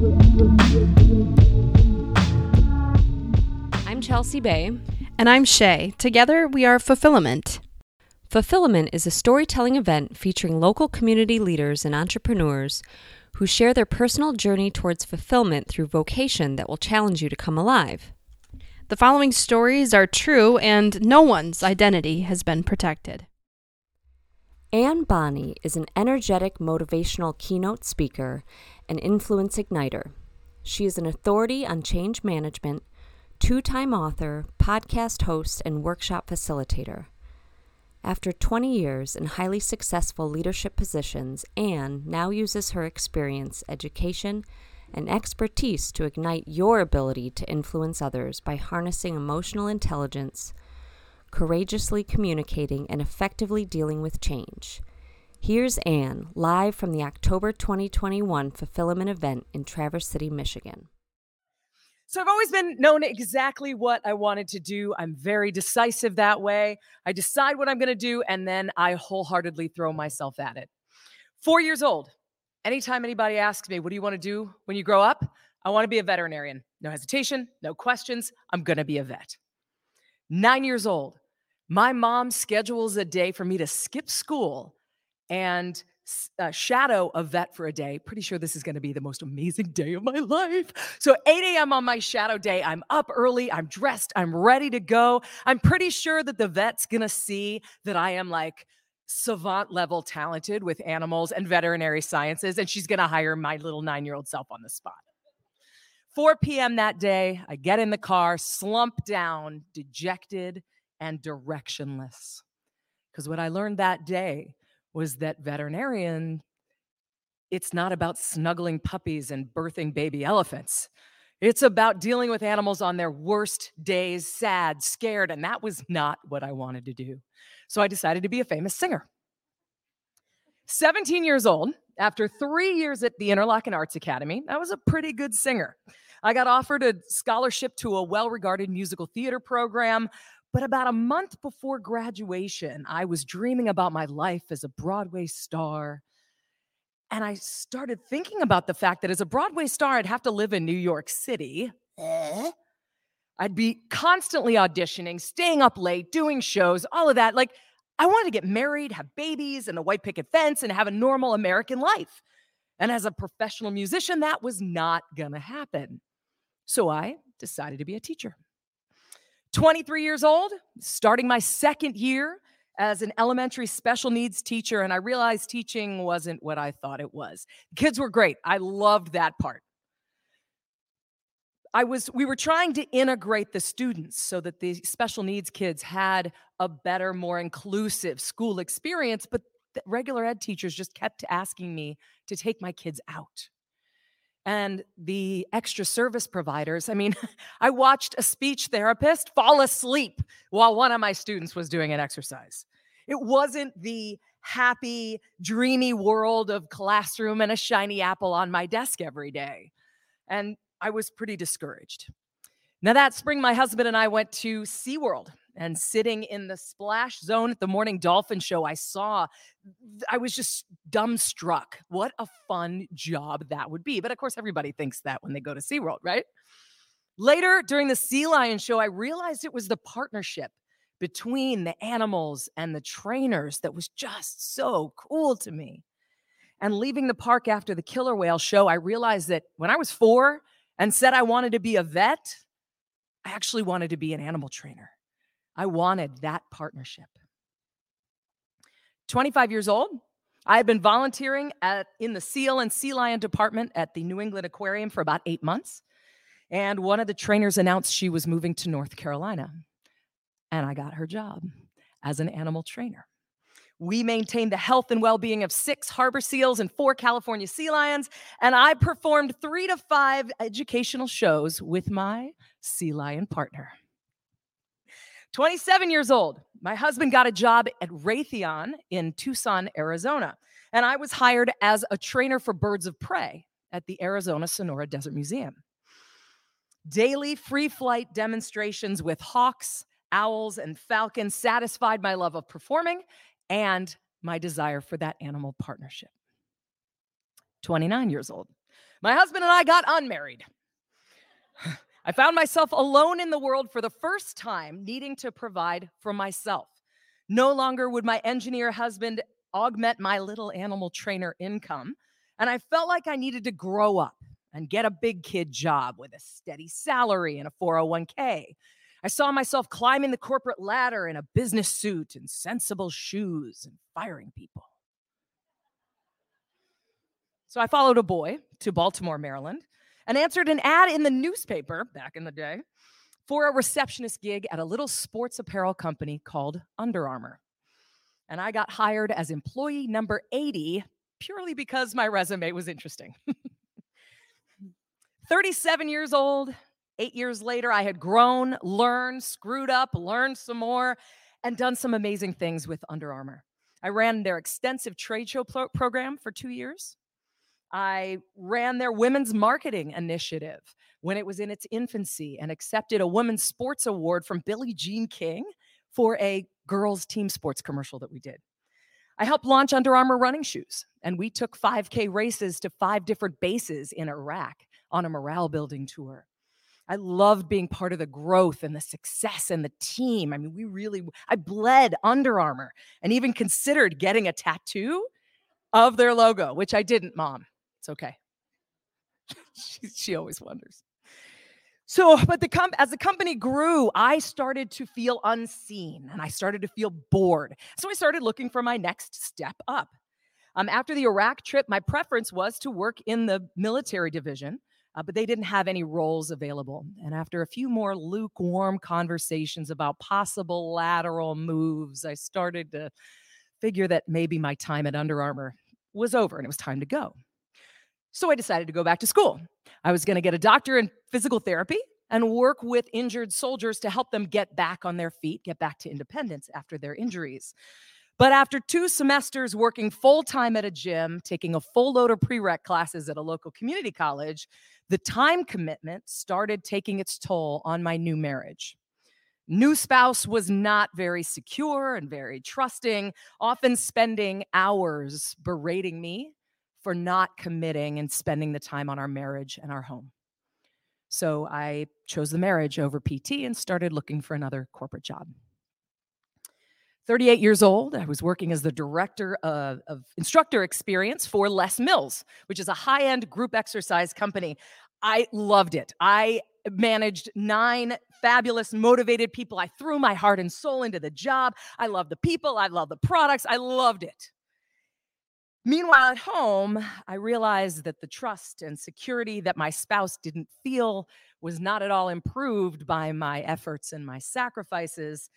I'm Chelsea Bay. And I'm Shay. Together, we are Fulfillment. Fulfillment is a storytelling event featuring local community leaders and entrepreneurs who share their personal journey towards fulfillment through vocation that will challenge you to come alive. The following stories are true, and no one's identity has been protected. Anne Bonney is an energetic motivational keynote speaker and influence igniter. She is an authority on change management, two time author, podcast host, and workshop facilitator. After 20 years in highly successful leadership positions, Anne now uses her experience, education, and expertise to ignite your ability to influence others by harnessing emotional intelligence, courageously communicating, and effectively dealing with change. Here's Anne, live from the October 2021 Fulfillment event in Traverse City, Michigan. So I've always been known exactly what I wanted to do. I'm very decisive that way. I decide what I'm going to do and then I wholeheartedly throw myself at it. Four years old, anytime anybody asks me, What do you want to do when you grow up? I want to be a veterinarian. No hesitation, no questions. I'm going to be a vet. Nine years old, my mom schedules a day for me to skip school and uh, shadow a vet for a day. Pretty sure this is going to be the most amazing day of my life. So, 8 a.m. on my shadow day, I'm up early, I'm dressed, I'm ready to go. I'm pretty sure that the vet's going to see that I am like, savant level talented with animals and veterinary sciences, and she's going to hire my little nine year old self on the spot. 4 p.m. that day, I get in the car, slump down, dejected and directionless. Because what I learned that day was that veterinarian, it's not about snuggling puppies and birthing baby elephants. It's about dealing with animals on their worst days, sad, scared, and that was not what I wanted to do. So I decided to be a famous singer. 17 years old, after three years at the Interlochen Arts Academy, I was a pretty good singer. I got offered a scholarship to a well regarded musical theater program. But about a month before graduation, I was dreaming about my life as a Broadway star. And I started thinking about the fact that as a Broadway star, I'd have to live in New York City. Eh? I'd be constantly auditioning, staying up late, doing shows, all of that. Like, I wanted to get married, have babies, and a white picket fence, and have a normal American life. And as a professional musician, that was not going to happen. So I decided to be a teacher. 23 years old, starting my second year as an elementary special needs teacher, and I realized teaching wasn't what I thought it was. kids were great. I loved that part. I was we were trying to integrate the students so that the special needs kids had a better, more inclusive school experience, but regular ed teachers just kept asking me to take my kids out. And the extra service providers, I mean, I watched a speech therapist fall asleep while one of my students was doing an exercise. It wasn't the happy, dreamy world of classroom and a shiny apple on my desk every day. And I was pretty discouraged. Now, that spring, my husband and I went to SeaWorld and sitting in the splash zone at the morning dolphin show, I saw, I was just dumbstruck. What a fun job that would be. But of course, everybody thinks that when they go to SeaWorld, right? Later, during the Sea Lion show, I realized it was the partnership between the animals and the trainers that was just so cool to me. And leaving the park after the killer whale show, I realized that when I was four, and said I wanted to be a vet, I actually wanted to be an animal trainer. I wanted that partnership. 25 years old, I had been volunteering at, in the seal and sea lion department at the New England Aquarium for about eight months. And one of the trainers announced she was moving to North Carolina. And I got her job as an animal trainer. We maintained the health and well being of six harbor seals and four California sea lions. And I performed three to five educational shows with my sea lion partner. 27 years old, my husband got a job at Raytheon in Tucson, Arizona. And I was hired as a trainer for birds of prey at the Arizona Sonora Desert Museum. Daily free flight demonstrations with hawks, owls, and falcons satisfied my love of performing and my desire for that animal partnership. 29 years old. My husband and I got unmarried. I found myself alone in the world for the first time, needing to provide for myself. No longer would my engineer husband augment my little animal trainer income. And I felt like I needed to grow up and get a big kid job with a steady salary and a 401k. I saw myself climbing the corporate ladder in a business suit and sensible shoes and firing people. So I followed a boy to Baltimore, Maryland, and answered an ad in the newspaper back in the day for a receptionist gig at a little sports apparel company called Under Armour. And I got hired as employee number 80 purely because my resume was interesting. 37 years old, eight years later, I had grown, learned, screwed up, learned some more, and done some amazing things with Under Armour. I ran their extensive trade show pro- program for two years. I ran their women's marketing initiative when it was in its infancy and accepted a women's sports award from Billie Jean King for a girls' team sports commercial that we did. I helped launch Under Armour running shoes, and we took 5K races to five different bases in Iraq on a morale building tour. I loved being part of the growth and the success and the team. I mean, we really, I bled Under Armour and even considered getting a tattoo of their logo, which I didn't, mom. It's okay. she, she always wonders. So, but the com- as the company grew, I started to feel unseen and I started to feel bored. So I started looking for my next step up. Um, after the Iraq trip, my preference was to work in the military division uh, but they didn't have any roles available. And after a few more lukewarm conversations about possible lateral moves, I started to figure that maybe my time at Under Armour was over and it was time to go. So I decided to go back to school. I was going to get a doctor in physical therapy and work with injured soldiers to help them get back on their feet, get back to independence after their injuries. But after two semesters working full time at a gym, taking a full load of prereq classes at a local community college, the time commitment started taking its toll on my new marriage. New spouse was not very secure and very trusting, often spending hours berating me for not committing and spending the time on our marriage and our home. So I chose the marriage over PT and started looking for another corporate job. 38 years old. I was working as the director of, of, instructor experience for Les Mills, which is a high end group exercise company. I loved it. I managed nine fabulous, motivated people. I threw my heart and soul into the job. I love the people. I love the products. I loved it. Meanwhile, at home, I realized that the trust and security that my spouse didn't feel was not at all improved by my efforts and my sacrifices.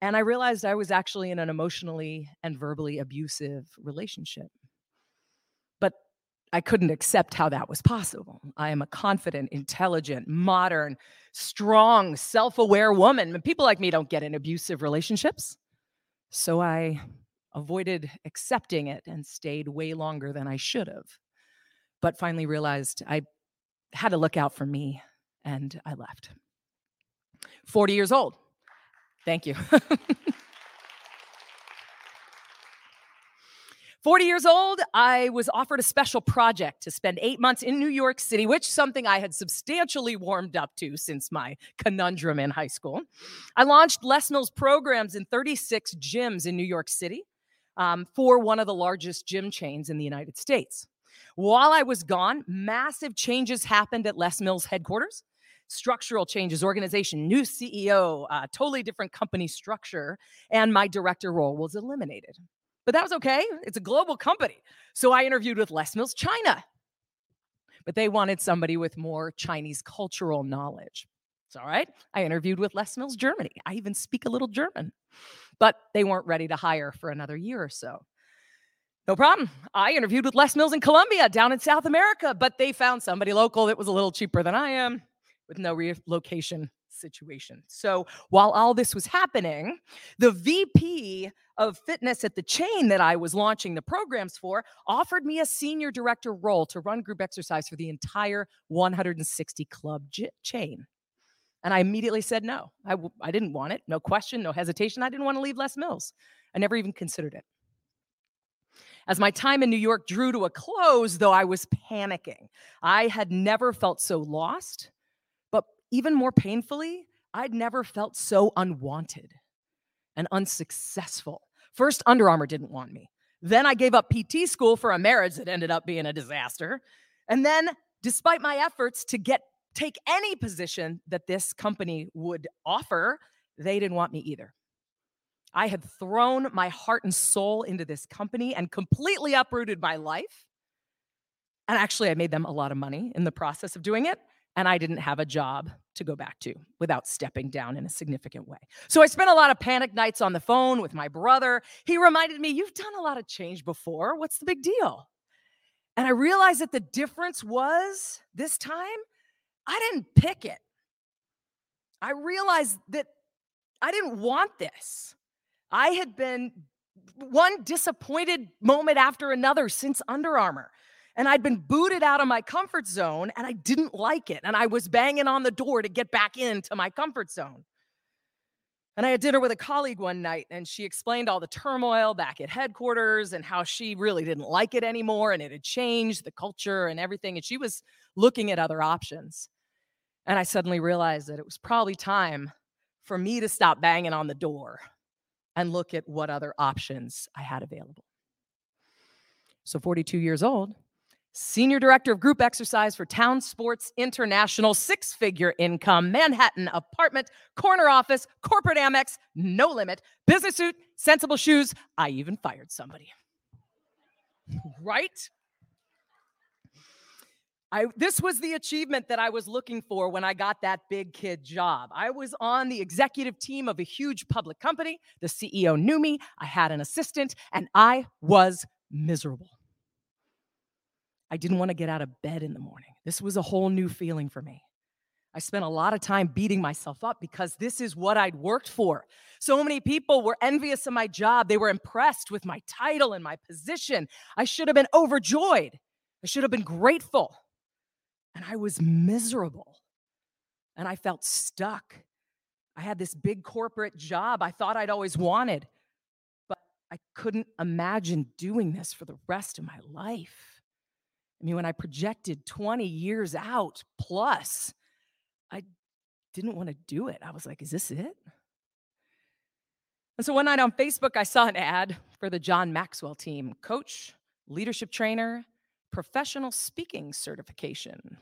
And I realized I was actually in an emotionally and verbally abusive relationship. But I couldn't accept how that was possible. I am a confident, intelligent, modern, strong, self aware woman. People like me don't get in abusive relationships. So I avoided accepting it and stayed way longer than I should have. But finally realized I had to look out for me and I left. 40 years old. Thank you. 40 years old, I was offered a special project to spend eight months in New York City, which something I had substantially warmed up to since my conundrum in high school. I launched Les programs in 36 gyms in New York City um, for one of the largest gym chains in the United States. While I was gone, massive changes happened at Les Mills headquarters structural changes, organization, new CEO, uh, totally different company structure, and my director role was eliminated. But that was okay. It's a global company. So I interviewed with Les Mills China. But they wanted somebody with more Chinese cultural knowledge. It's all right. I interviewed with Les Mills Germany. I even speak a little German. But they weren't ready to hire for another year or so. No problem. I interviewed with Les Mills in Colombia down in South America, but they found somebody local that was a little cheaper than I am with no relocation situation. So while all this was happening, the VP of fitness at the chain that I was launching the programs for offered me a senior director role to run group exercise for the entire 160 club j- chain. And I immediately said no. I w- I didn't want it. No question, no hesitation. I didn't want to leave Les Mills. I never even considered it. As my time in New York drew to a close, though I was panicking, I had never felt so lost, but even more painfully, I'd never felt so unwanted and unsuccessful. First, Under Armour didn't want me. Then I gave up PT school for a marriage that ended up being a disaster. And then, despite my efforts to get take any position that this company would offer, they didn't want me either. I had thrown my heart and soul into this company and completely uprooted my life. And actually, I made them a lot of money in the process of doing it. And I didn't have a job to go back to without stepping down in a significant way. So I spent a lot of panic nights on the phone with my brother. He reminded me, You've done a lot of change before. What's the big deal? And I realized that the difference was this time, I didn't pick it. I realized that I didn't want this. I had been one disappointed moment after another since Under Armour. And I'd been booted out of my comfort zone and I didn't like it. And I was banging on the door to get back into my comfort zone. And I had dinner with a colleague one night and she explained all the turmoil back at headquarters and how she really didn't like it anymore and it had changed the culture and everything. And she was looking at other options. And I suddenly realized that it was probably time for me to stop banging on the door and look at what other options I had available. So, 42 years old, senior director of group exercise for Town Sports International, six figure income, Manhattan apartment, corner office, corporate Amex, no limit, business suit, sensible shoes. I even fired somebody. right? I this was the achievement that I was looking for when I got that big kid job. I was on the executive team of a huge public company. The CEO knew me, I had an assistant, and I was miserable. I didn't want to get out of bed in the morning. This was a whole new feeling for me. I spent a lot of time beating myself up because this is what I'd worked for. So many people were envious of my job. They were impressed with my title and my position. I should have been overjoyed. I should have been grateful and I was miserable and I felt stuck. I had this big corporate job I thought I'd always wanted, but I couldn't imagine doing this for the rest of my life. I mean, when I projected 20 years out plus, I didn't want to do it. I was like, is this it? And so one night on Facebook, I saw an ad for the John Maxwell team coach, leadership trainer, professional speaking certification.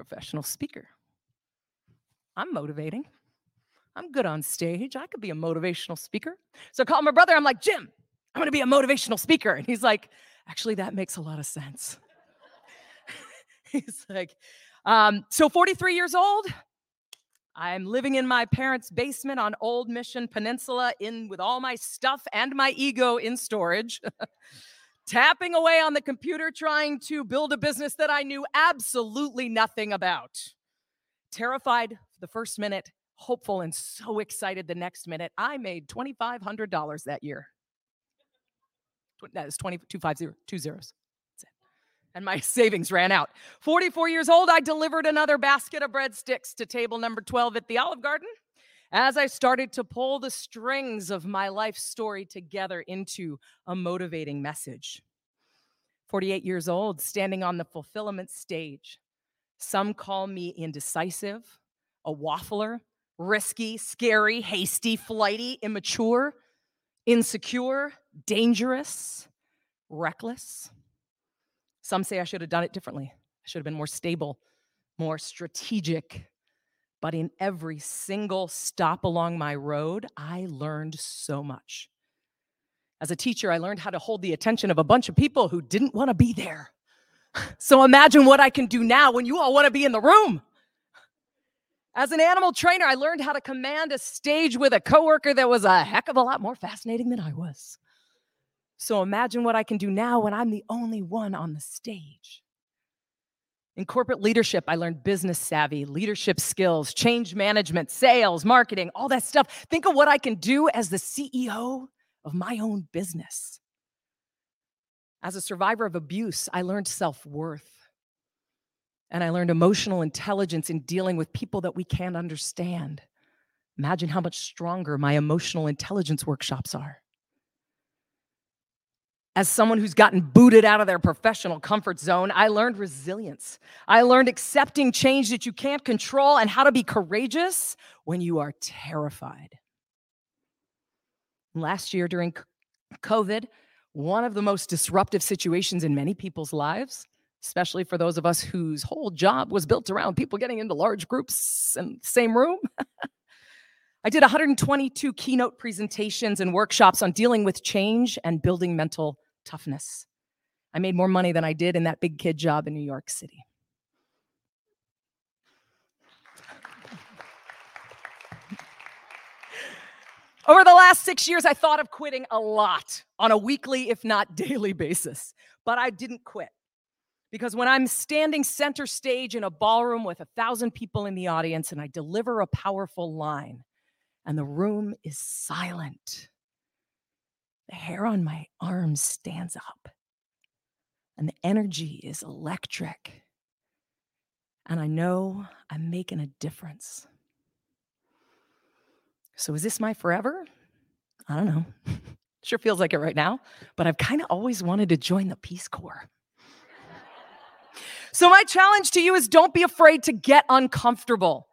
Professional speaker. I'm motivating. I'm good on stage. I could be a motivational speaker. So I call my brother. I'm like, Jim, I'm going to be a motivational speaker. And he's like, actually, that makes a lot of sense. he's like, um, so 43 years old. I'm living in my parents' basement on Old Mission Peninsula in with all my stuff and my ego in storage. tapping away on the computer trying to build a business that I knew absolutely nothing about. Terrified the first minute, hopeful and so excited the next minute. I made $2,500 that year. That is 2250, two zeros. And my savings ran out. 44 years old, I delivered another basket of breadsticks to table number 12 at the Olive Garden as I started to pull the strings of my life story together into a motivating message. 48 years old, standing on the fulfillment stage. Some call me indecisive, a waffler, risky, scary, hasty, flighty, immature, insecure, dangerous, reckless. Some say I should have done it differently. I should have been more stable, more strategic, but in every single stop along my road, I learned so much. As a teacher, I learned how to hold the attention of a bunch of people who didn't want to be there. So imagine what I can do now when you all want to be in the room. As an animal trainer, I learned how to command a stage with a coworker that was a heck of a lot more fascinating than I was. So imagine what I can do now when I'm the only one on the stage. In corporate leadership, I learned business savvy, leadership skills, change management, sales, marketing, all that stuff. Think of what I can do as the CEO of my own business. As a survivor of abuse, I learned self worth. And I learned emotional intelligence in dealing with people that we can't understand. Imagine how much stronger my emotional intelligence workshops are. As someone who's gotten booted out of their professional comfort zone, I learned resilience. I learned accepting change that you can't control and how to be courageous when you are terrified. Last year during COVID, one of the most disruptive situations in many people's lives, especially for those of us whose whole job was built around people getting into large groups in the same room. I did 122 keynote presentations and workshops on dealing with change and building mental toughness. I made more money than I did in that big kid job in New York City. Over the last six years, I thought of quitting a lot on a weekly, if not daily basis, but I didn't quit. Because when I'm standing center stage in a ballroom with a thousand people in the audience and I deliver a powerful line and the room is silent, the hair on my arms stands up and the energy is electric. And I know I'm making a difference. So is this my forever? I don't know. sure feels like it right now, but I've kind of always wanted to join the Peace Corps. so my challenge to you is don't be afraid to get uncomfortable,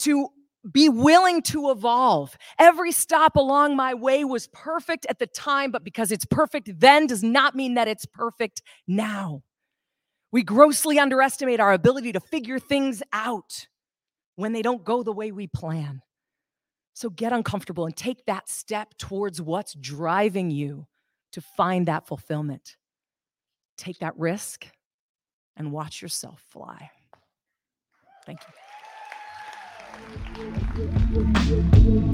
to be willing to evolve. Every stop along my way was perfect at the time, but because it's perfect then does not mean that it's perfect now. We grossly underestimate our ability to figure things out when they don't go the way we plan. So get uncomfortable and take that step towards what's driving you to find that fulfillment. Take that risk and watch yourself fly. Thank you. Thank you.